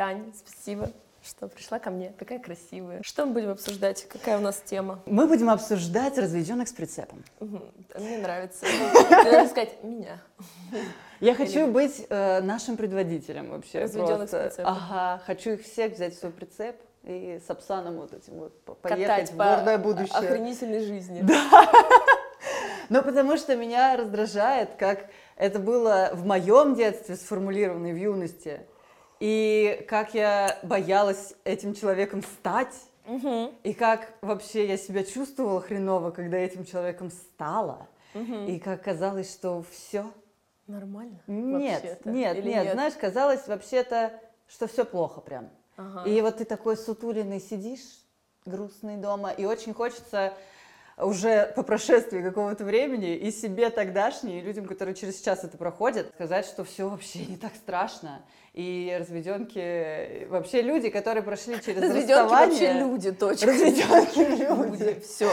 Тань, спасибо, что пришла ко мне. Такая красивая. Что мы будем обсуждать? Какая у нас тема? Мы будем обсуждать разведенных с прицепом. Мне нравится. Должен сказать меня. Я хочу быть э, нашим предводителем вообще. Разведенных с прицепом. Ага, хочу их всех взять в свой прицеп и с Апсаном вот этим вот поехать в гордое будущее. охренительной жизни. Ну, потому что меня раздражает, как это было в моем детстве сформулировано в юности, и как я боялась этим человеком стать, Мгм. и как вообще я себя чувствовала хреново, когда этим человеком стала, Мгм. и как казалось, что все. Нормально? Нет, вообще-то? нет, Или нет, знаешь, казалось вообще-то, что все плохо прям. Ага. И вот ты такой сутуленный сидишь, грустный дома, и очень хочется уже по прошествии какого-то времени и себе тогдашней, и людям, которые через час это проходят, сказать, что все вообще не так страшно. И разведенки, вообще люди, которые прошли через Разведенки расставание... вообще люди, точка. Разведенки люди. Все.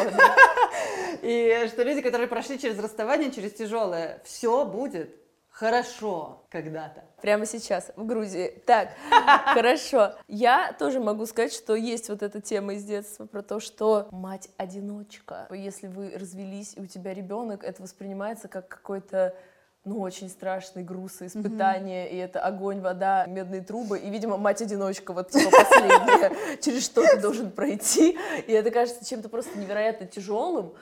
И что люди, которые прошли через расставание, через тяжелое, все будет хорошо когда-то. Прямо сейчас, в Грузии. Так, хорошо. Я тоже могу сказать, что есть вот эта тема из детства про то, что мать-одиночка. Если вы развелись, и у тебя ребенок, это воспринимается как какой-то ну, очень страшный груз и испытание, и это огонь, вода, медные трубы, и, видимо, мать-одиночка, вот типа последняя, через что ты должен пройти, и это кажется чем-то просто невероятно тяжелым.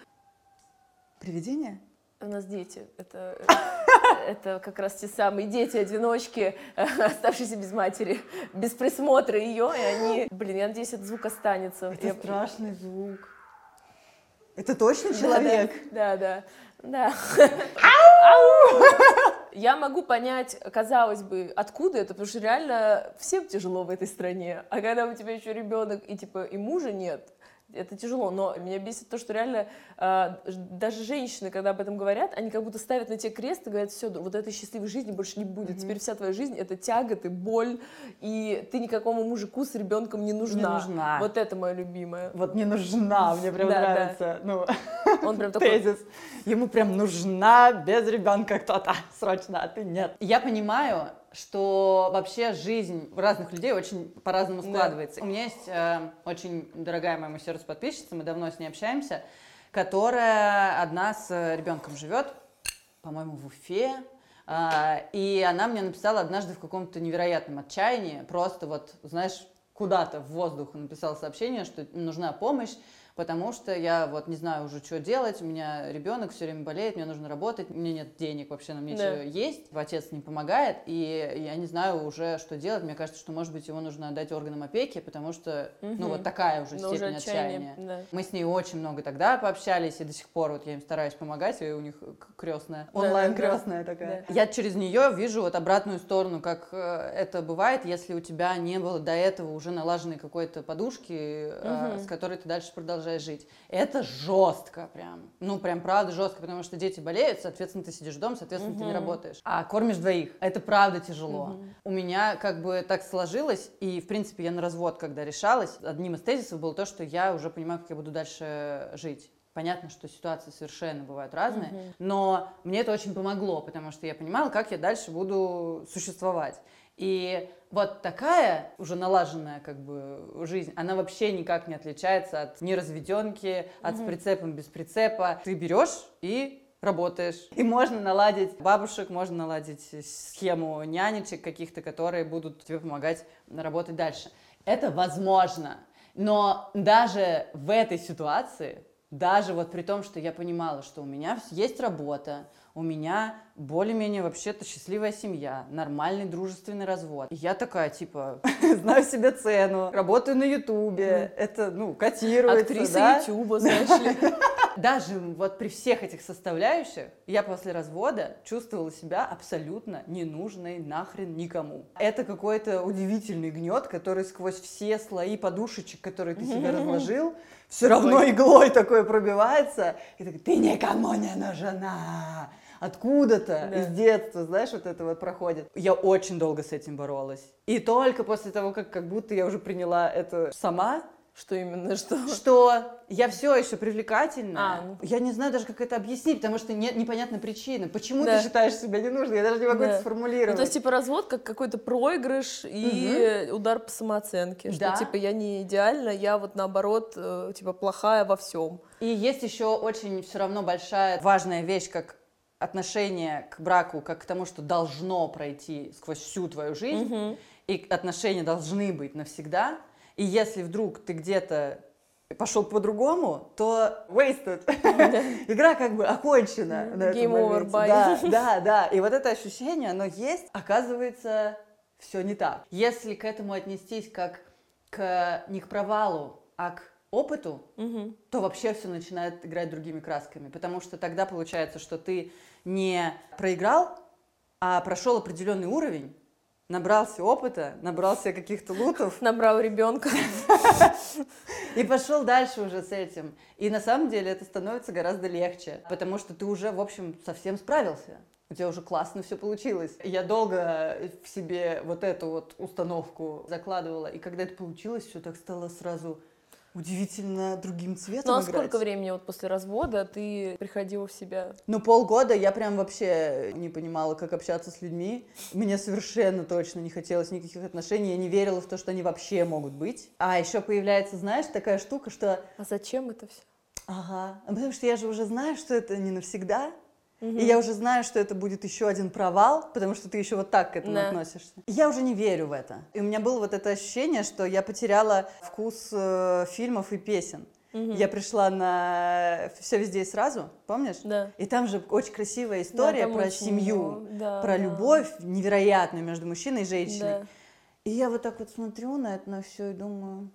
Привидение? У нас дети, это, это как раз те самые дети-одиночки, оставшиеся без матери, без присмотра ее, и они, блин, я надеюсь, этот звук останется. Это Я- страшный звук. Это точно Да, человек? Да, да, да. Ау! Я могу понять, казалось бы, откуда это, потому что реально всем тяжело в этой стране. А когда у тебя еще ребенок и типа и мужа нет, это тяжело. Но меня бесит то, что реально ж- даже женщины, когда об этом говорят, они как будто ставят на тебе крест и говорят, все, вот этой счастливой жизни больше не будет. Теперь вся твоя жизнь это тяготы, боль, и ты никакому мужику с ребенком не нужна. нужна. Вот это мое любимое. Вот не нужна, мне прям Да, да. нравится. Ну, Он прям такой, тезис. Ему прям нужна без ребенка кто-то. Срочно, а ты нет. Я понимаю, что вообще жизнь разных людей очень по-разному Да. складывается. У меня есть э, очень дорогая моему сердцу подписчица, мы давно с ней общаемся, которая одна с э, ребенком живет, по-моему, в Уфе. А, И она мне написала однажды в каком-то невероятном отчаянии, просто вот, знаешь, куда-то в воздух написала сообщение, что нужна помощь, потому что я вот не знаю уже, что делать, у меня ребенок все время болеет, мне нужно работать, у меня нет денег вообще, нам нечего Да. есть, отец не помогает, и я не знаю уже, что делать, мне кажется, что, может быть, его нужно отдать органам опеки, потому что, ну, Мгм. вот такая уже ну, уже степень отчаяние. отчаяния. да. Мы с ней очень много тогда пообщались, и до сих пор вот я им стараюсь помогать, и у них крестная, Да, онлайн да, такая. Да. Я через нее вижу вот обратную сторону, как э, это бывает, если у тебя не было до этого уже налаженной какой-то подушки, Мгм. с которой ты дальше продолжаешь жить. Это жестко прям. Ну, прям правда жестко, потому что дети болеют, соответственно, ты сидишь дома, соответственно, ты не работаешь. А кормишь двоих. Это правда тяжело. Мгм. У меня как бы так сложилось, и, в принципе, я на развод, когда решалась, одним из тезисов было то, что я уже понимаю, как я буду дальше жить. Понятно, что ситуации совершенно бывают разные, Мгм. но мне это очень помогло, потому что я понимала, как я дальше буду существовать. И вот такая уже налаженная как бы жизнь, она вообще никак не отличается от неразведенки, от с прицепом без прицепа. Ты берешь и работаешь. И можно наладить бабушек, можно наладить схему нянечек каких-то, которые будут тебе помогать работать дальше. Это возможно. Но даже в этой ситуации, даже вот при том, что я понимала, что у меня есть работа, у меня более-менее вообще-то счастливая семья, нормальный дружественный развод. И я такая, типа, знаю себе цену, работаю на Ютубе, это, ну, котируется, Актриса? Ютуба, знаешь ли. Даже вот при всех этих составляющих я после развода чувствовала себя абсолютно ненужной нахрен никому. Это какой-то удивительный гнет, который сквозь все слои подушечек, которые ты себе разложил, все равно иглой такой пробивается. И так, ты никому не нужна. Откуда-то Да. из детства, знаешь, вот это вот проходит. Я очень долго с этим боролась. И только после того, как как будто я уже приняла это сама, Что именно, что? Что я все еще привлекательна. А, ну. Я не знаю даже, как это объяснить, потому что нет непонятной причины. Почему Да. ты считаешь себя ненужной? Я даже не могу Да. это Ну, сформулировать. то есть, типа, развод как какой-то проигрыш и удар по самооценке. Что, Да. типа, я не идеальна, я вот наоборот, э, типа, плохая во всем. И есть еще очень все равно большая важная вещь, как отношение к браку, как к тому, что должно пройти сквозь всю твою жизнь, и отношения должны быть навсегда. И если вдруг ты где-то пошел по-другому, то wasted. Игра как бы окончена. на этом Game over, bye. Да, да, да. И вот это ощущение, оно есть, оказывается, все не так. Если к этому отнестись как к, не к провалу, а к опыту, Мгм. то вообще все начинает играть другими красками. Потому что тогда получается, что ты не проиграл, а прошел определенный уровень, набрался опыта, набрался каких-то лутов Набрал ребенка. и пошел дальше уже с этим. И на самом деле это становится гораздо легче, потому что ты уже, в общем, совсем справился. У тебя уже классно все получилось. Я долго в себе вот эту вот установку закладывала, и когда это получилось, все так стало сразу удивительно другим цветом Ну а играть. сколько времени вот после развода ты приходила в себя? Ну, полгода я прям вообще не понимала, как общаться с людьми. Мне совершенно точно не хотелось никаких отношений. Я не верила в то, что они вообще могут быть. А еще появляется, знаешь, такая штука, что А зачем это все? ага, потому что я же уже знаю, что это не навсегда. И я уже знаю, что это будет еще один провал, потому что ты еще вот так к этому Да. относишься. И я уже не верю в это. И у меня было вот это ощущение, что я потеряла вкус э, фильмов и песен. Я пришла на все везде и сразу, помнишь? Да. И там же очень красивая история там про очень семью, да, про да. любовь невероятную между мужчиной и женщиной. Да. И я вот так вот смотрю на это на все и думаю,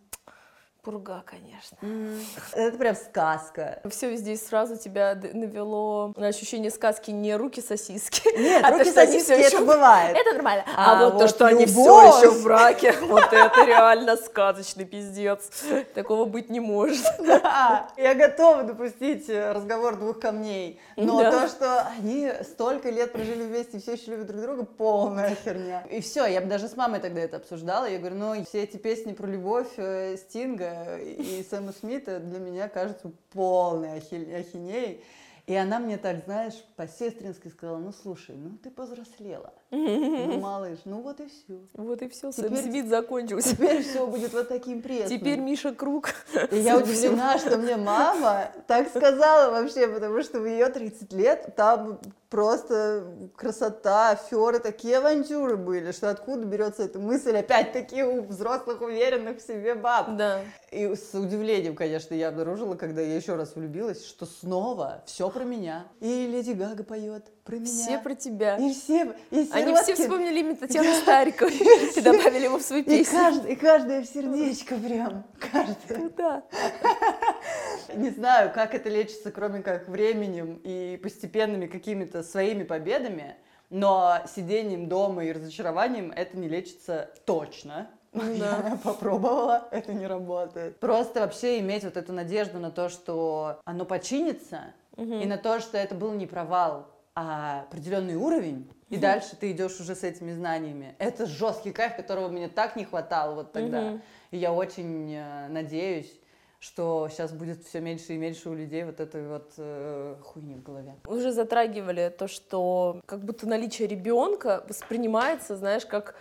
Пурга, конечно. «М, это прям сказка. Все и сразу тебя навело на ощущение сказки не руки-сосиски. Нет, а то, руки сосиски это ещё- бывает. Это нормально. А А, вот, то, вот что они все любовь. еще в браке, вот это реально сказочный пиздец. Такого быть не может. Да, я готова допустить э, разговор двух камней. Но Да. то, что они столько лет прожили вместе и все еще любят друг друга, полная херня. И все, я бы даже с мамой тогда это обсуждала. Я говорю, ну, все эти песни про любовь э, Стинга и Сэма Смита для меня кажутся полной ахи- ахинеей. И она мне так, знаешь, по-сестрински сказала, ну, слушай, ну, ты повзрослела. Ну, малыш, ну, вот и все. Вот и все. Сэм Теперь- Смит закончился. Теперь все будет вот таким пресным. Теперь Миша Круг. И я удивлена, что мне мама так сказала вообще, потому что в ее 30 лет там просто красота, феры, такие авантюры были, что откуда берется эта мысль, опять-таки, у взрослых, уверенных в себе баб. Да. И с удивлением, конечно, я обнаружила, когда я еще раз влюбилась, что снова все про меня. И Леди Гага поет про меня. Все про тебя. И все, и Они все вспомнили имя Татьяны Стариковой и добавили его в свою И, песню. и каждое в сердечко прям, каждое. Да. Не знаю, как это лечится, кроме как временем и постепенными какими-то своими победами, но сидением дома и разочарованием это не лечится точно. Ну Я попробовала, это не работает. Просто вообще иметь вот эту надежду на то, что оно починится, и на то, что это был не провал, а определенный уровень, и дальше ты идешь уже с этими знаниями. Это жесткий кайф, которого мне так не хватало вот тогда. Мгм. И я очень э, надеюсь, что сейчас будет все меньше и меньше у людей вот этой вот э, хуйни в голове. Мы уже затрагивали то, что как будто наличие ребенка воспринимается, знаешь, как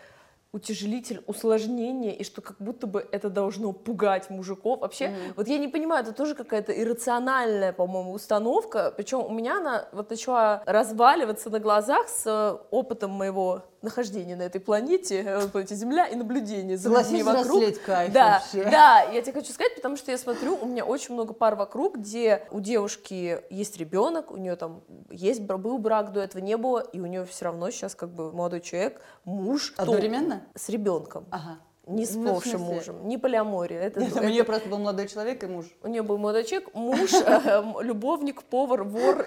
утяжелитель, усложнение, и что как будто бы это должно пугать мужиков. Вообще, Мгм. вот я не понимаю, это тоже какая-то иррациональная, по-моему, установка. Причем у меня она вот начала разваливаться на глазах с э, опытом моего нахождения на этой планете, э, планете Земля, и наблюдения за людьми вокруг. кайф Да, вообще. да, я тебе хочу сказать, потому что я смотрю, у меня очень много пар вокруг, где у девушки есть ребенок, у нее там есть был брак, до этого не было, и у нее все равно сейчас как бы молодой человек, муж, Одновременно? с ребенком, Ага. Не с Ну, бывшим мужем, не полиамория. Это, Нет, У это- нее просто был молодой человек и муж. у нее был молодой человек, муж, э, любовник, повар, вор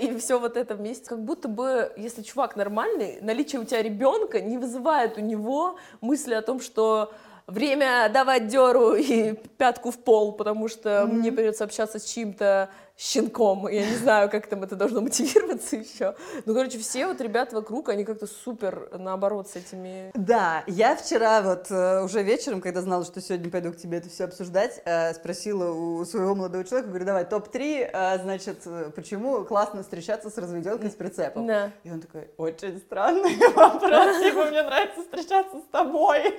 и, все вот это вместе. Как будто бы, если чувак нормальный, наличие у тебя ребенка не вызывает у него мысли о том, что время давать деру и пятку в пол, потому что мне придется общаться с чьим-то щенком. Я не знаю, как там это должно мотивироваться еще. Ну, короче, все вот ребята вокруг, они как-то супер, наоборот, с этими... Да, я вчера вот э, уже вечером, когда знала, что сегодня пойду к тебе это все обсуждать, э, спросила у своего молодого человека, говорю, давай, топ-3, э, значит, почему классно встречаться с разведенкой с прицепом? Да. И он такой, очень странный вопрос, типа, мне нравится встречаться с тобой.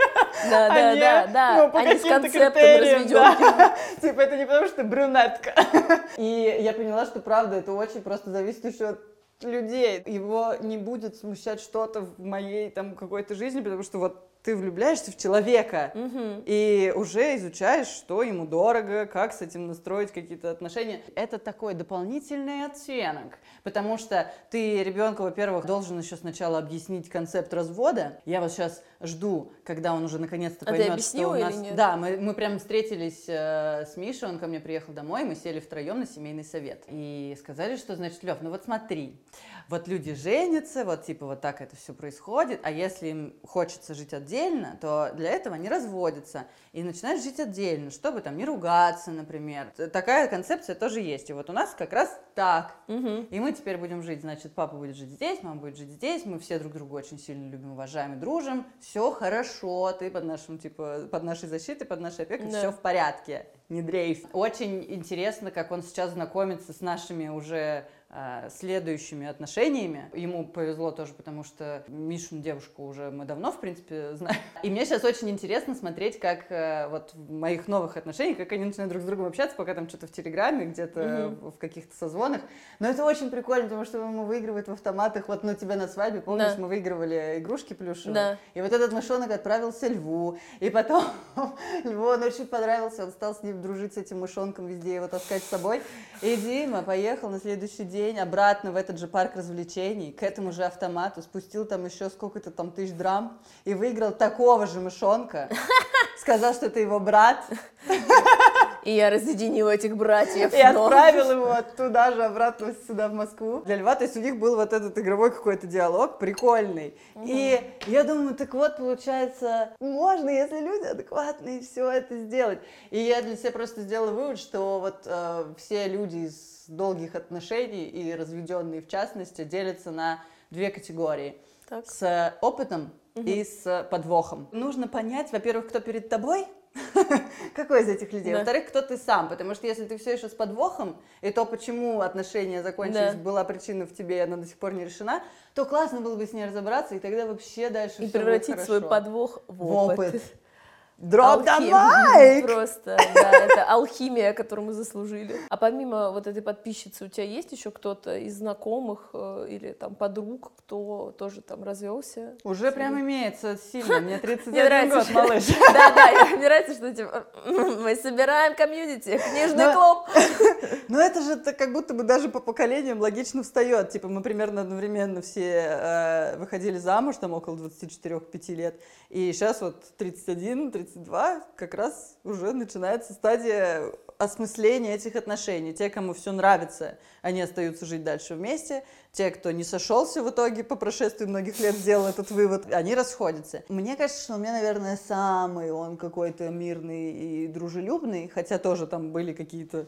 Да, да, а да, да, ну, по а не с каким-то концептом разведенки. да. Типа, это не потому, что ты брюнетка. И я поняла, что правда, это очень просто зависит еще от людей. Его не будет смущать что-то в моей там какой-то жизни, потому что вот ты влюбляешься в человека Мгм. и уже изучаешь, что ему дорого, как с этим настроить какие-то отношения. Это такой дополнительный оттенок, потому что ты ребенку, во-первых, должен еще сначала объяснить концепт развода. Я вот сейчас жду, когда он уже наконец-то А поймет, что у нас... нет? Да, мы, мы прям встретились э, с Мишей, он ко мне приехал домой, мы сели втроем на семейный совет. И сказали, что, значит, Лев, ну вот смотри, вот люди женятся, вот типа вот так это все происходит, а если им хочется жить отдельно, то для этого они разводятся и начинают жить отдельно, чтобы там не ругаться, например. Такая концепция тоже есть. И вот у нас как раз так. Мгм. И мы теперь будем жить, значит, папа будет жить здесь, мама будет жить здесь, мы все друг друга очень сильно любим, уважаем и дружим, все хорошо, ты под нашим, типа, под нашей защитой, под нашей опекой, Да. все в порядке, не дрейф. Очень интересно, как он сейчас знакомится с нашими уже следующими отношениями. Ему повезло тоже, потому что Мишину девушку уже мы давно, в принципе, знаем. И мне сейчас очень интересно смотреть, как э, вот в моих новых отношениях, как они начинают друг с другом общаться, пока там что-то в Телеграме, где-то в в каких-то созвонах. Но это очень прикольно, потому что ему выигрывают в автоматах. Вот, ну, тебя на свадьбе, помнишь, Да. мы выигрывали игрушки плюшевые. Да. И вот этот мышонок отправился Льву. И потом Льву он очень понравился, он стал с ним дружить, с этим мышонком, везде его таскать с собой. И Дима поехал на следующий день обратно в этот же парк развлечений, к этому же автомату, спустил там еще сколько-то там тысяч драм и выиграл такого же мышонка. Сказал, что это его брат, И я разъединила этих братьев. и но- отправил его туда же, обратно сюда, в Москву. Для Льва, то есть у них был вот этот игровой какой-то диалог прикольный. И я думаю, так вот, получается, можно, если люди адекватные, все это сделать. И я для себя просто сделала вывод, что вот э, все люди из долгих отношений и разведенные в частности делятся на две категории. Так. С опытом и с подвохом. Нужно понять, во-первых, кто перед тобой, какой из этих людей, Да. во-вторых, кто ты сам, потому что если ты все еще с подвохом, и то, почему отношения закончились, Да. была причина в тебе, и она до сих пор не решена, то классно было бы с ней разобраться, и тогда вообще дальше И превратить свой подвох в в опыт. опыт. Drop the mic! Просто, да, это алхимия, которую мы заслужили. А помимо вот этой подписчицы, у тебя есть еще кто-то из знакомых э, или там подруг, кто тоже там развелся? Уже прям имеется сильно, мне 31 Мне нравится, год, малыш. Да, да, мне нравится, что типа мы собираем комьюнити, книжный Но- клуб. Ну это же так как будто бы даже по поколениям логично встает. Типа мы примерно одновременно все э, выходили замуж, там около 24-5 лет. И сейчас вот 31, 32, как раз уже начинается стадия осмысления этих отношений. Те, кому все нравится, они остаются жить дальше вместе. Те, кто не сошелся в итоге по прошествии многих лет, сделал этот вывод, они расходятся. Мне кажется, что у меня, наверное, самый он какой-то мирный и дружелюбный, хотя тоже там были какие-то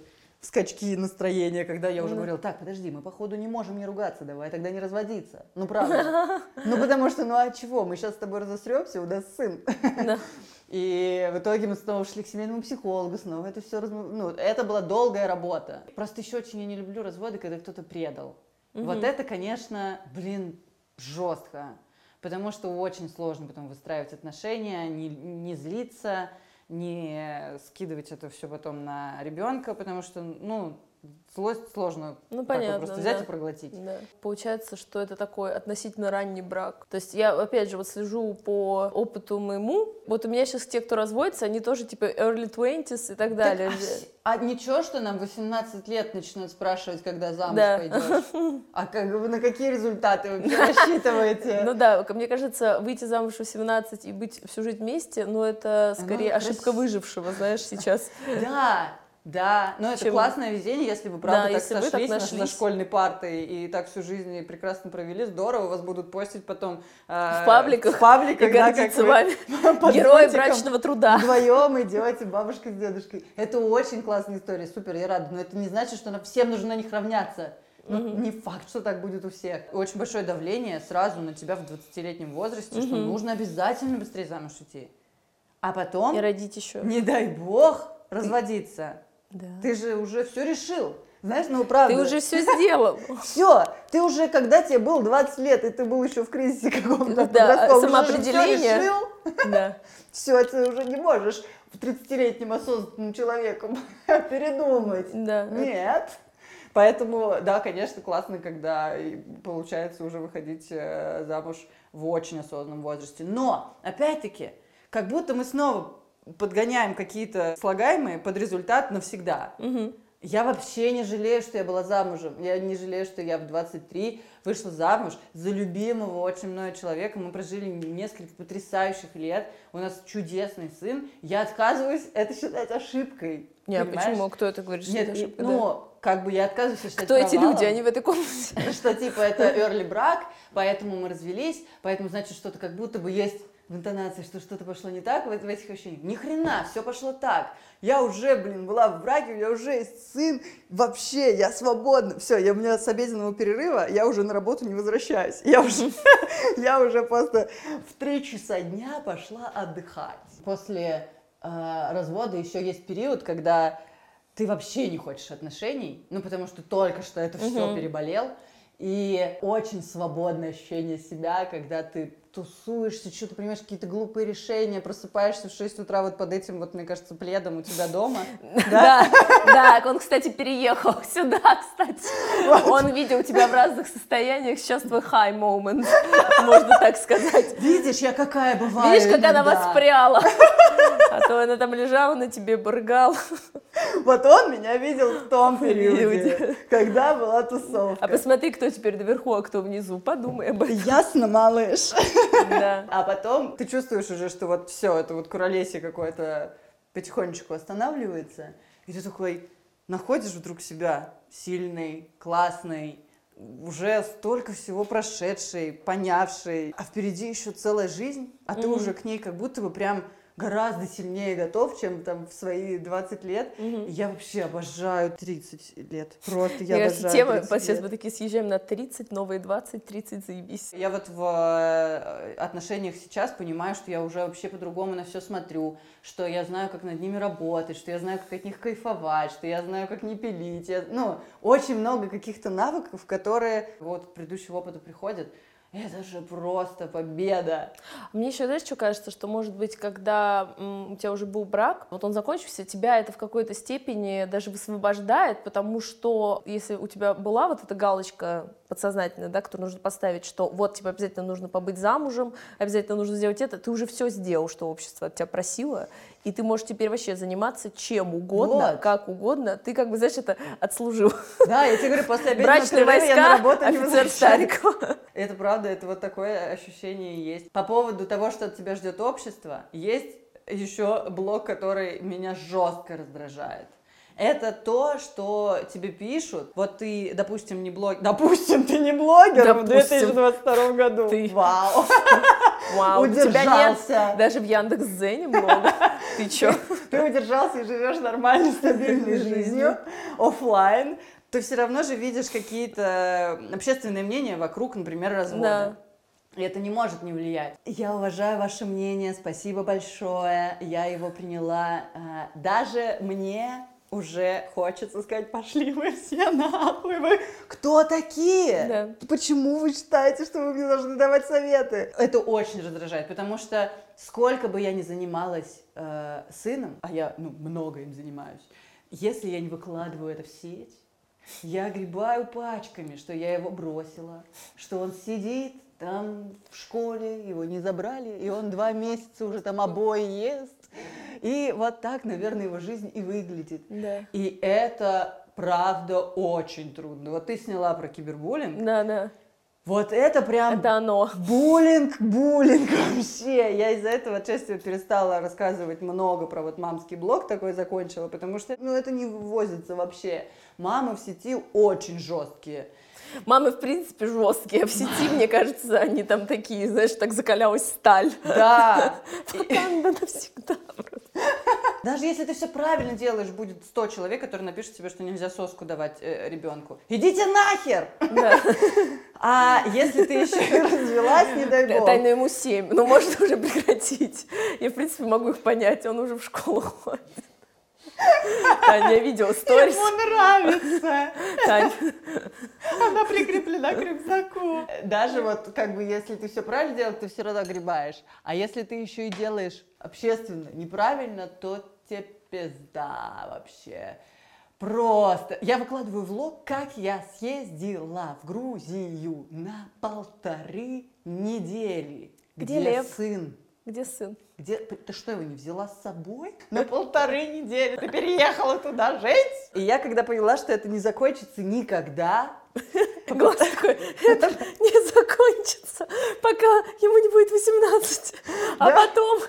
скачки настроения, когда я уже Ну. говорила, так, подожди, мы походу не можем не ругаться, давай тогда не разводиться. Ну правда. Ну потому что, ну а чего, мы сейчас с тобой разосремся, у нас сын. И в итоге мы снова шли к семейному психологу, снова это все, ну это была долгая работа. Просто еще очень я не люблю разводы, когда кто-то предал. Вот это, конечно, блин, жестко. Потому что очень сложно потом выстраивать отношения, не, не злиться, не скидывать это все потом на ребенка, потому что, ну, злость сложно Ну, так понятно, просто взять да. и проглотить. Да. Получается, что это такой относительно ранний брак. То есть я, опять же, вот слежу по опыту моему. Вот у меня сейчас те, кто разводится, они тоже типа early 20s и так Так, далее. а, вс- а ничего, что нам 18 лет начнут спрашивать, когда замуж Да. пойдешь? А как, на какие результаты вы рассчитываете? Ну да, мне кажется, выйти замуж в 18 и быть всю жизнь вместе, ну это скорее Ну, ошибка выжившего, знаешь, сейчас. Да, Да, но это Чем- классное везение, если вы правда Да, так так сошлись на- нашлись. за школьной партой и так всю жизнь прекрасно провели, здорово, вас будут постить потом э, В пабликах в пабликах, И да, гордиться вами. Герои брачного труда. Вдвоем идете, бабушка с дедушкой. Это очень классная история, супер, я рада. Но это не значит, что на- всем нужно на них равняться. Ну, Не факт, что так будет у всех. Очень большое давление сразу на тебя в 20-летнем возрасте, что Мгм. нужно обязательно быстрее замуж идти. А потом, И родить еще. не дай бог, разводиться. Да. Ты же уже все решил. Знаешь, ну правда. Ты уже все сделал. все. Ты уже, когда тебе было 20 лет, и ты был еще в кризисе каком-то Да, самоопределение. решил, Да. все, ты уже не можешь в 30-летним осознанным человеком передумать. Да. Нет. Поэтому, да, конечно, классно, когда получается уже выходить э, замуж в очень осознанном возрасте. Но, опять-таки, как будто мы снова подгоняем какие-то слагаемые под результат навсегда. Мгм. Я вообще не жалею, что я была замужем. Я не жалею, что я в 23 вышла замуж за любимого очень мной человека. Мы прожили несколько потрясающих лет. У нас чудесный сын. Я отказываюсь это считать ошибкой. Не, а Понимаешь? почему? Кто это говорит, что Нет, это ошибка? Да. ну, как бы я отказываюсь считать Кто эти провалом, люди? Они в этой комнате. Что типа это early брак, поэтому мы развелись, поэтому значит что-то как будто бы есть в интонации, что что-то пошло не так в, в этих ощущениях. Ни хрена, все пошло так. Я уже, блин, была в браке, у меня уже есть сын, вообще, я свободна. Все, я, у меня с обеденного перерыва, я уже на работу не возвращаюсь. Я уже, я уже просто в три часа дня пошла отдыхать. После э, развода еще есть период, когда ты вообще не хочешь отношений, ну потому что только что это все переболел. И очень свободное ощущение себя, когда ты тусуешься, что-то принимаешь какие-то глупые решения, просыпаешься в 6 утра вот под этим, вот, мне кажется, пледом у тебя дома. Да, да, он, кстати, переехал сюда, кстати. Он видел тебя в разных состояниях. Сейчас твой high moment, можно так сказать. Видишь, я какая бываю Видишь, как она воспряла? А то она там лежала, на тебе бургал. Вот он меня видел в том периоде, когда была тусовка. А посмотри, кто теперь наверху, а кто внизу. Подумай об этом. Ясно, малыш. Да. А потом ты чувствуешь уже, что вот все, это вот куролесие какое-то потихонечку останавливается, и ты такой находишь вдруг себя сильный, классный, уже столько всего прошедший, понявший, а впереди еще целая жизнь, а ты Мгм. уже к ней как будто бы прям гораздо сильнее готов, чем там в свои 20 лет. И Я вообще обожаю 30 лет. Просто я Мне обожаю тема, 30 сейчас мы такие съезжаем на 30, новые 20, 30, заебись. Я вот в э, отношениях сейчас понимаю, что я уже вообще по-другому на все смотрю, что я знаю, как над ними работать, что я знаю, как от них кайфовать, что я знаю, как не пилить. Я- ну, очень много каких-то навыков, которые вот к предыдущему опыту приходят. Это же просто победа. Мне еще, знаешь, что кажется, что, может быть, когда у тебя уже был брак, вот он закончился, тебя это в какой-то степени даже высвобождает, потому что если у тебя была вот эта галочка подсознательная, да, которую нужно поставить, что вот, типа, обязательно нужно побыть замужем, обязательно нужно сделать это, ты уже все сделал, что общество от тебя просило, и ты можешь теперь вообще заниматься чем угодно, Вот. как угодно, ты как бы, знаешь, это отслужил. Да, я тебе говорю, после Брачные перерыва я на войска, работу офицер. Старикова. Это правда, это вот такое ощущение есть. По поводу того, что от тебя ждет общество, есть еще блок, который меня жестко раздражает. Это то, что тебе пишут. Вот ты, допустим, не блогер. Допустим, ты не блогер в Допустим. 2022 году. Ты. Вау. Вау, у тебя нет Удержался. даже в Яндекс.Зене много. Ты чё? Ты удержался и живешь нормальной, стабильной Жизнью. оффлайн. Ты все равно же видишь какие-то общественные мнения вокруг, например, развода. Да. И это не может не влиять. Я уважаю ваше мнение, спасибо большое, я его приняла. А, Даже мне уже хочется сказать, пошли вы все нахуй, вы кто такие? Да. Почему вы считаете, что вы мне должны давать советы? Это очень раздражает, потому что сколько бы я ни занималась э, сыном, а я ну, много им занимаюсь, если я не выкладываю это в сеть, я огребаю пачками, что я его бросила, что он сидит там в школе, его не забрали, и он два месяца уже там обои ест. И вот так, наверное, его жизнь и выглядит. Да. И это, правда, очень трудно. Вот ты сняла про кибербуллинг. Да, да. Вот это прям Это оно. буллинг, буллинг вообще. Я из-за этого отчасти перестала рассказывать много про вот мамский блог такой закончила, потому что, ну, это не вывозится вообще. Мамы в сети очень жесткие. Мамы, в принципе, жесткие. В сети, мне кажется, они там такие, знаешь, так закалялась сталь. Да. Wakanda навсегда. Даже если ты все правильно делаешь, будет 100 человек, которые напишут тебе, что нельзя соску давать э, ребенку. Идите нахер! Да. А если ты еще и развелась, не дай бог. Тайна ему 7. Ну, можно уже прекратить. Я, в принципе, могу их понять. Он уже в школу ходит. Таня, я видела сторис. Ему нравится. Тань, Она прикреплена к рюкзаку. Даже вот как бы если ты все правильно делаешь, ты все равно огребаешь. А если ты еще и делаешь общественно неправильно, то тебе пизда вообще. Просто. Я выкладываю влог, как я съездила в Грузию на полторы недели. Где Лев? сын? где сын? Где? Ты что, его не взяла с собой? На полторы недели. Ты переехала туда жить? И я, когда поняла, что это не закончится никогда, Глаз такой, это не закончится, пока ему не будет 18. А потом,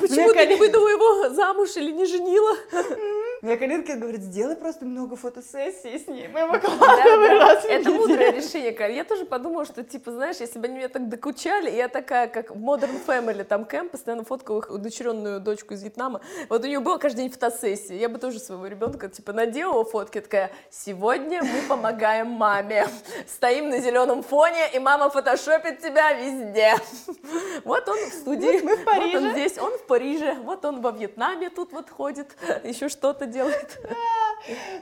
почему ты не выдала его замуж или не женила? Мне Калинка говорит, сделай просто много фотосессий с ним. Мы выкладываем да. раз в Это мудрое решение, Кар. Я тоже подумала, что, типа, знаешь, если бы они меня так докучали, я такая, как в Modern Family, там Кэм постоянно фоткал их удочеренную дочку из Вьетнама, вот у нее была каждый день фотосессия. Я бы тоже своего ребенка, типа, наделала фотки, такая, сегодня мы помогаем маме. Стоим на зеленом фоне, и мама фотошопит тебя везде. Вот он в студии. Вот мы в Вот он Париже. здесь, он в Париже. Вот он во Вьетнаме тут вот ходит, еще что-то делает.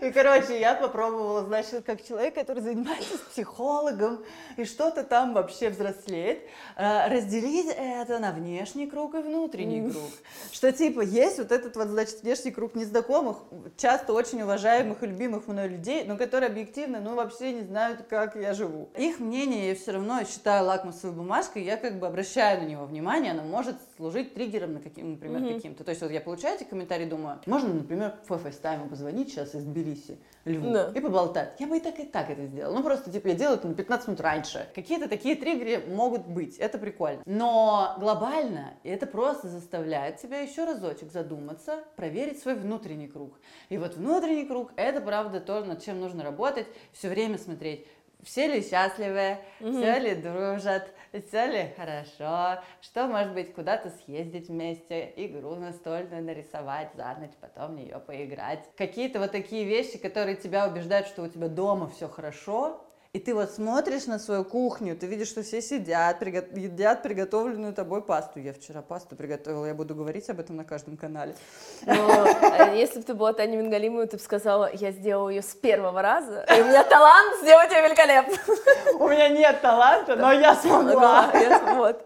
И, короче, я попробовала, значит, как человек, который занимается психологом и что-то там вообще взрослеет, э, разделить это на внешний круг и внутренний круг. Что, типа, есть вот этот вот, значит, внешний круг незнакомых, часто очень уважаемых и любимых мной людей, но которые объективно, ну, вообще не знают, как я живу. Их мнение я все равно считаю лакмусовой бумажкой, я как бы обращаю на него внимание, оно может служить триггером на каким, например, каким-то. То есть вот я получаю эти комментарии, думаю, можно, например, по фейстайму позвонить сейчас из Тбилиси Льву Да. и поболтать. Я бы и так, и так это сделала. Ну, просто, типа, я делаю это на 15 минут раньше. Какие-то такие триггеры могут быть, это прикольно. Но глобально это просто заставляет тебя еще разочек задуматься, проверить свой внутренний круг. И вот внутренний круг, это, правда, то, над чем нужно работать, все время смотреть, все ли счастливы, все ли дружат, все ли хорошо, что, может быть, куда-то съездить вместе, игру настольную нарисовать за ночь, потом в нее поиграть. Какие-то вот такие вещи, которые тебя убеждают, что у тебя дома все хорошо, и ты вот смотришь на свою кухню, ты видишь, что все сидят, приго- едят приготовленную тобой пасту. Я вчера пасту приготовила, я буду говорить об этом на каждом канале. Но э, если бы ты была Таней Мингалимовой, ты бы сказала, я сделала ее с первого раза, и у меня талант сделать ее великолепно. У меня нет таланта, но я смогла. Вот.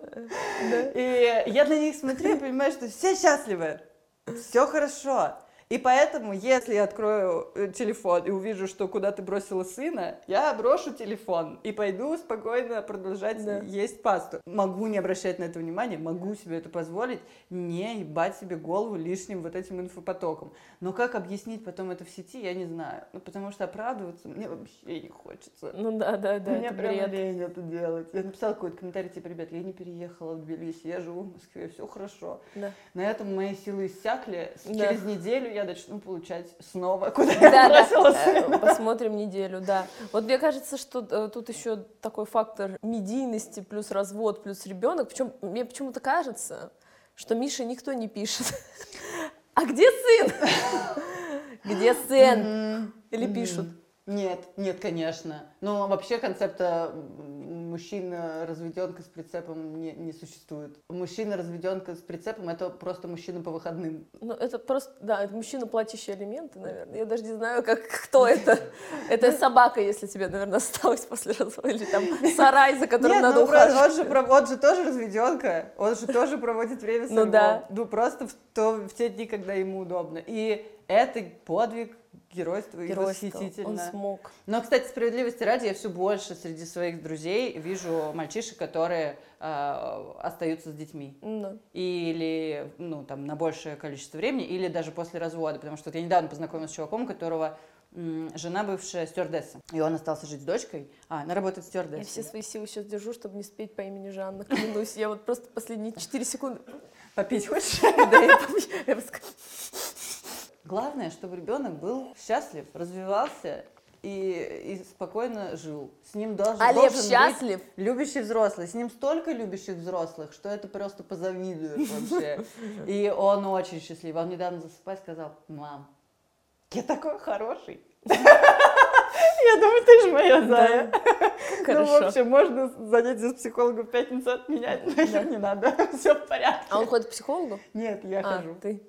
И я на них смотрю и понимаю, что все счастливы, все хорошо. И поэтому, если я открою э, телефон и увижу, что куда ты бросила сына, я брошу телефон и пойду спокойно продолжать Да. есть пасту. Могу не обращать на это внимания, могу себе это позволить, не ебать себе голову лишним вот этим инфопотоком. Но как объяснить потом это в сети, я не знаю. Ну, потому что оправдываться мне вообще не хочется. Ну да, да, да, Мне прям бред. лень это делать. Я написала какой-то комментарий, типа, ребят, я не переехала в Тбилиси, я живу в Москве, все хорошо. Да. На этом мои силы иссякли. Да. Через неделю я начну получать снова, куда Да, я да, бросила э, сына. посмотрим неделю, да. Вот мне кажется, что э, тут еще такой фактор медийности плюс развод плюс ребенок. Причем мне почему-то кажется, что Мише никто не пишет. А где сын? Где сын? Или пишут? Нет, нет, конечно. Но вообще концепта мужчина-разведенка с прицепом не, не существует. Мужчина-разведенка с прицепом это просто мужчина по выходным. Ну, это просто, да, это мужчина платящие элементы, наверное. Я даже не знаю, как, кто это. Это собака, если тебе, наверное, осталось после развода. Или там сарай, за которым Нет, надо ну, про- он, ухаживать. же, он же тоже разведенка, он же тоже проводит время с Ну да. Ну просто в, то, в те дни, когда ему удобно. И это подвиг, геройство и Геройство. Он восхитительно. смог. Но, кстати, справедливости ради, я все больше среди своих друзей вижу мальчишек, которые э, остаются с детьми. Да. Или, ну, там, на большее количество времени, или даже после развода. Потому что вот я недавно познакомилась с чуваком, у которого жена бывшая стюардесса. И он остался жить с дочкой. А, она работает Я стюардессой. все свои силы сейчас держу, чтобы не спеть по имени Жанна, клянусь. Я вот просто последние 4 секунды... Попить хочешь? Да, я помню. Главное, чтобы ребенок был счастлив, развивался и, и спокойно жил. С ним должен, А должен быть счастлив? любящий взрослый. С ним столько любящих взрослых, что это просто позавидуешь вообще. И он очень счастлив. Он недавно засыпая сказал, мам, я такой хороший. Я думаю, ты же моя зая. Ну, в общем, можно занятия с психологом в пятницу отменять, Да. не надо, все в порядке. А он ходит к психологу? Нет, я А, хожу. ты?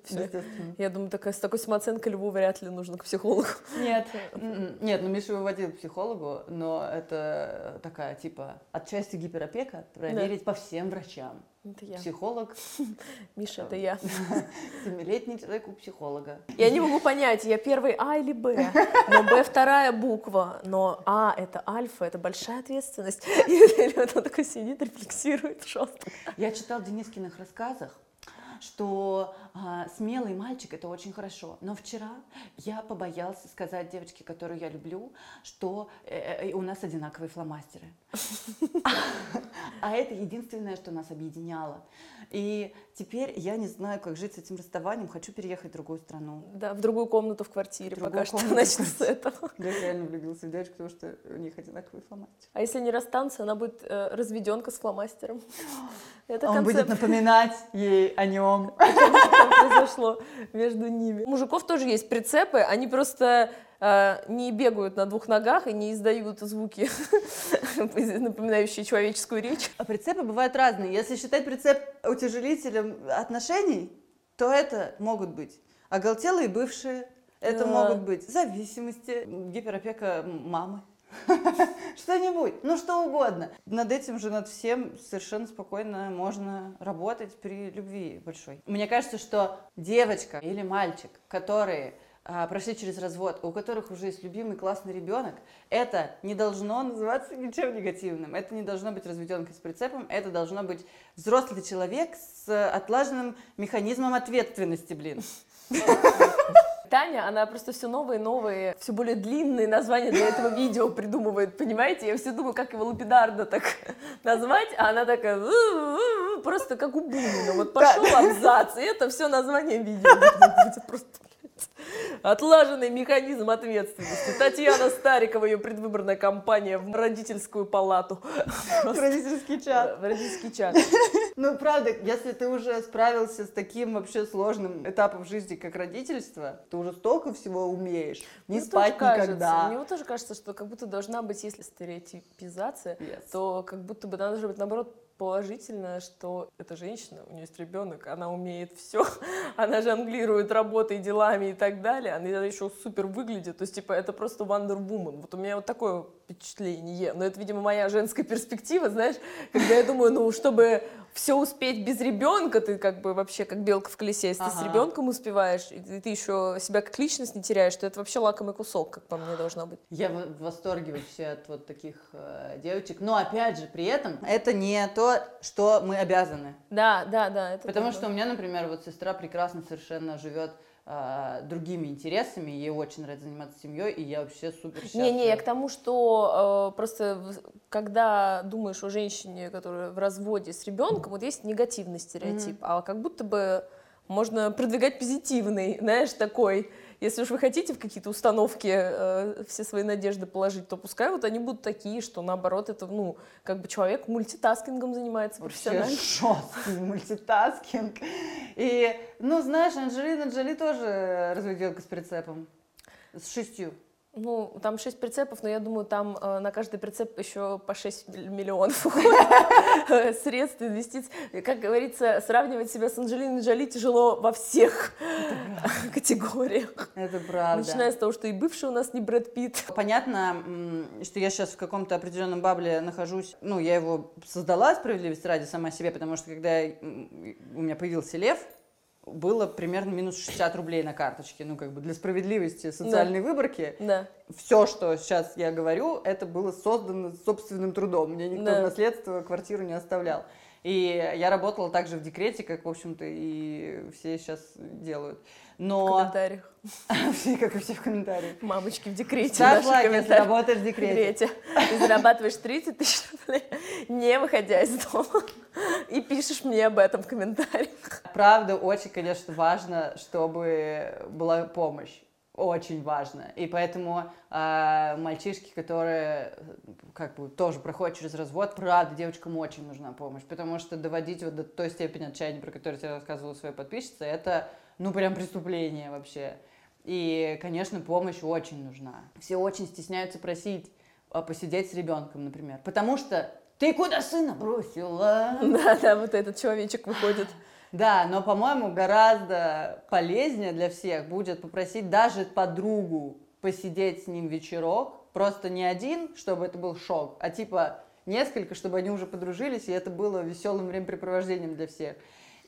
Я думаю, такая, с такой самооценкой Льву вряд ли нужно к психологу. Нет, м-м. нет, ну Миша выводил к психологу, но это такая, типа, отчасти гиперопека, проверить по всем врачам. Это я. Психолог, Миша, это я. семилетний человек у психолога. Я не могу понять, я первый А или Б, но Б вторая буква, но А это альфа, это большая ответственность. И он такой сидит, рефлексирует жестко. Я читал в Денискиных рассказах, что а, смелый мальчик это очень хорошо. Но вчера я побоялся сказать девочке, которую я люблю, что э, э, у нас одинаковые фломастеры. А это единственное, что нас объединяло. И теперь я не знаю, как жить с этим расставанием. Хочу переехать в другую страну. Да, в другую комнату в квартире, Другую пока что в начну с этого. Я реально влюбился в девочку, потому что у них одинаковый фломастер. А если не расстанутся, она будет э, разведенка с фломастером. Это Он будет концепт, напоминать ей о нем. что произошло между ними. У мужиков тоже есть прицепы, они просто не бегают на двух ногах и не издают звуки, напоминающие человеческую речь. А прицепы бывают разные. Если считать прицеп утяжелителем отношений, то это могут быть оголтелые бывшие, это могут быть зависимости, гиперопека мамы. Что-нибудь, ну что угодно. Над этим же, над всем совершенно спокойно можно работать при любви большой. Мне кажется, что девочка или мальчик, которые прошли через развод, у которых уже есть любимый классный ребенок, это не должно называться ничем негативным. Это не должно быть разведенкой с прицепом, это должно быть взрослый человек с отлаженным механизмом ответственности, блин. Таня, она просто все новые новые, все более длинные названия для этого видео придумывает, понимаете? Я все думаю, как его лапидарно так назвать, а она такая просто как у Бунина. Вот пошел абзац, и это все название видео будет просто отлаженный механизм ответственности. Татьяна Старикова, ее предвыборная кампания в родительскую палату. Просто Родительский чат. В родительский чат. Ну, правда, если ты уже справился с таким вообще сложным этапом жизни, как родительство, ты уже столько всего умеешь. Не Мне спать тоже кажется- никогда. Мне тоже кажется, что как будто должна быть, если стереотипизация, то как будто бы надо же быть, наоборот, положительно, что эта женщина, у нее есть ребенок, она умеет все, она жонглирует работой, делами и так далее, она еще супер выглядит, то есть, типа, это просто Wonder Woman. Вот у меня вот такое впечатление, но это, видимо, моя женская перспектива, знаешь, когда я думаю, ну, чтобы все успеть без ребенка, ты как бы вообще как белка в колесе, если ты с Ага. ребенком успеваешь, и ты- еще себя как личность не теряешь, то это вообще лакомый кусок, как по мне, должно быть. Я в восторге вообще от вот таких э, девочек. Но опять же, при этом это не то, что мы обязаны. Да, да, да. Это Потому тоже. что у меня, например, вот сестра прекрасно совершенно живет э, другими интересами, ей очень нравится заниматься семьей, и я вообще супер счастлива. Не-не, я к тому, что э, просто когда думаешь о женщине, которая в разводе с ребенком, вот есть негативный стереотип, а как будто бы можно продвигать позитивный, знаешь, такой. Если уж вы хотите в какие-то установки э, все свои надежды положить, то пускай вот они будут такие, что наоборот это, ну, как бы человек multitasking ом занимается профессионально. жесткий multitasking. И, ну, знаешь, Анджелина Джоли тоже разведенка с прицепом. С шестью. Ну, там 6 прицепов, но я думаю, там э, на каждый прицеп еще по 6 миллионов уходит средств, инвестиций. Как говорится, сравнивать себя с Анджелиной Джоли тяжело во всех категориях. Это правда. Начиная с того, что и бывший у нас не Брэд Питт. Понятно, что я сейчас в каком-то определенном бабле нахожусь. Ну, я его создала справедливости ради сама себе, потому что когда у меня появился лев, было примерно минус 60 рублей на карточке. Ну, как бы для справедливости социальной выборки. Да. Все, что сейчас я говорю, это было создано собственным трудом. Мне никто Да. в наследство квартиру не оставлял. И я работала также в декрете, как, в общем-то, и все сейчас делают. Но... В комментариях. Все, как и все в комментариях. Мамочки в декрете. Ставь лайк, если работаешь в декрете. Ты зарабатываешь 30 тысяч рублей, не выходя из дома, и пишешь мне об этом в комментариях. Правда, очень, конечно, важно, чтобы была помощь. Очень важно. И поэтому э, мальчишки, которые как бы тоже проходят через развод, правда, девочкам очень нужна помощь. Потому что доводить вот до той степени отчаяния, про которую я рассказывала своей подписчице, это, ну, прям преступление вообще. И, конечно, помощь очень нужна. Все очень стесняются просить а, посидеть с ребенком, например. Потому что ты куда сына бросила? Да, да, вот этот человечек выходит. Да, но, по-моему, гораздо полезнее для всех будет попросить даже подругу посидеть с ним вечерок. Просто не один, чтобы это был шок, а типа несколько, чтобы они уже подружились, и это было веселым времяпрепровождением для всех.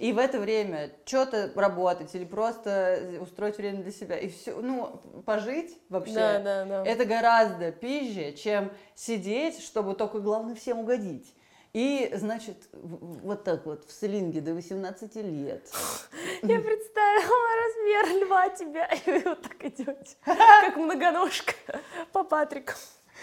И в это время что-то работать или просто устроить время для себя. И все, ну, пожить вообще, Да, да, да. это гораздо пизже, чем сидеть, чтобы только, главное, всем угодить. И, значит, вот так вот, в слинге до 18 лет. Я представила размер льва тебя, и вы вот так идете, как многоножка по Патрику.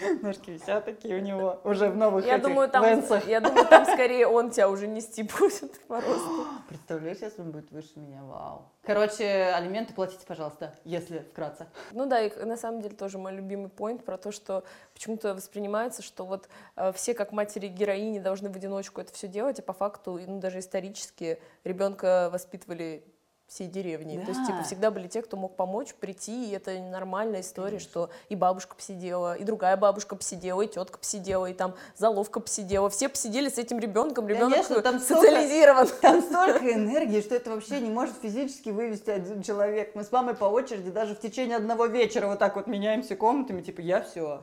Ножки висят такие у него уже в новых Я этих думаю, там, венсах. я думаю, там скорее он тебя уже нести будет по росту. Представляешь, если он будет выше меня, вау. Короче, алименты платите, пожалуйста, если вкратце. Ну да, и на самом деле тоже мой любимый поинт про то, что почему-то воспринимается, что вот э, все как матери героини должны в одиночку это все делать, а по факту, ну даже исторически ребенка воспитывали всей деревни. То есть, типа, Да. всегда были те, кто мог помочь, прийти, и это нормальная история, что и бабушка посидела, и другая бабушка посидела, и тетка посидела, и там заловка посидела. Все посидели с этим ребенком, ребенок Конечно, там столько- социализирован. Там столько энергии, что это вообще не может физически вывести один человек. Мы с мамой по очереди даже в течение одного вечера вот так вот меняемся комнатами, типа, я все,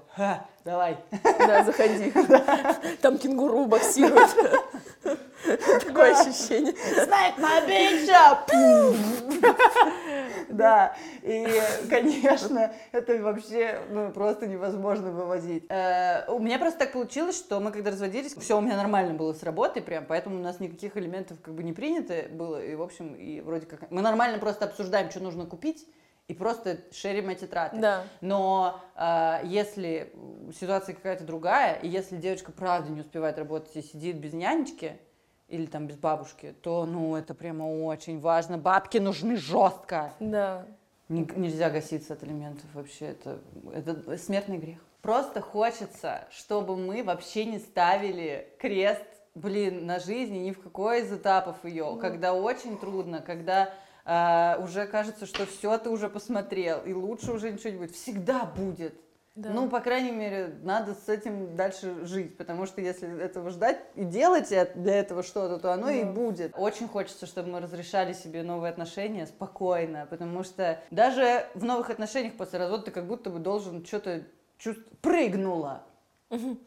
давай. Да, заходи. Там кенгуру боксирует. Такое ощущение. Smack my bitch! Да, и, конечно, это вообще ну, просто невозможно вывозить. Э, У меня просто так получилось, что мы когда разводились, все у меня нормально было с работой прям, поэтому у нас никаких элементов как бы не принято было, и, в общем, и вроде как... Мы нормально просто обсуждаем, что нужно купить, и просто шерим эти траты. Да. Но э, если ситуация какая-то другая, и если девочка правда не успевает работать и сидит без нянечки, или там без бабушки, то, ну, это прямо очень важно. Бабки нужны жестко. Да. Нельзя гаситься от элементов вообще, это, это смертный грех. Просто хочется, чтобы мы вообще не ставили крест, блин, на жизни ни в какой из этапов ее, когда очень трудно, когда а, уже кажется, что все ты уже посмотрел, и лучше уже ничего не будет. Всегда будет. Да. Ну, по крайней мере, надо с этим дальше жить, потому что если этого ждать и делать для этого что-то, то оно и Да. будет. Очень хочется, чтобы мы разрешали себе новые отношения спокойно, потому что даже в новых отношениях после развода ты как будто бы должен что-то чувствовать. Прыгнула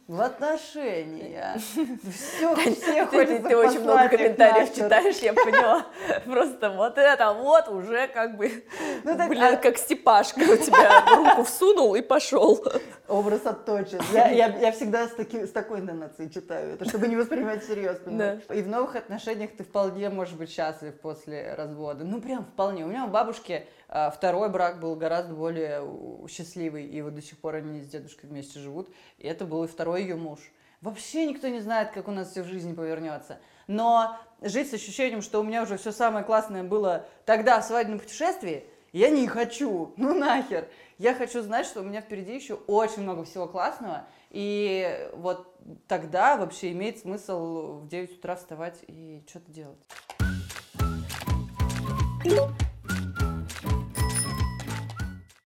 в отношения. Все, все Ты, ты- очень много комментариев читаешь, я поняла. Просто вот это вот уже как бы, Ну так, блин, а- как степашка у тебя руку всунул и пошел. Образ отточен. Я, я, я всегда с, таки, с такой интонацией читаю это, чтобы не воспринимать серьезно. И в новых отношениях ты вполне можешь быть счастлив после развода. Ну, прям вполне. У меня у бабушки а, второй брак был гораздо более счастливый, и вот до сих пор они с дедушкой вместе живут. И это был и второй ее муж. Вообще никто не знает, как у нас все в жизни повернется. Но жить с ощущением, что у меня уже все самое классное было тогда в свадебном путешествии, я не хочу. Ну нахер. Я хочу знать, что у меня впереди еще очень много всего классного. И вот тогда вообще имеет смысл в 9 утра вставать и что-то делать.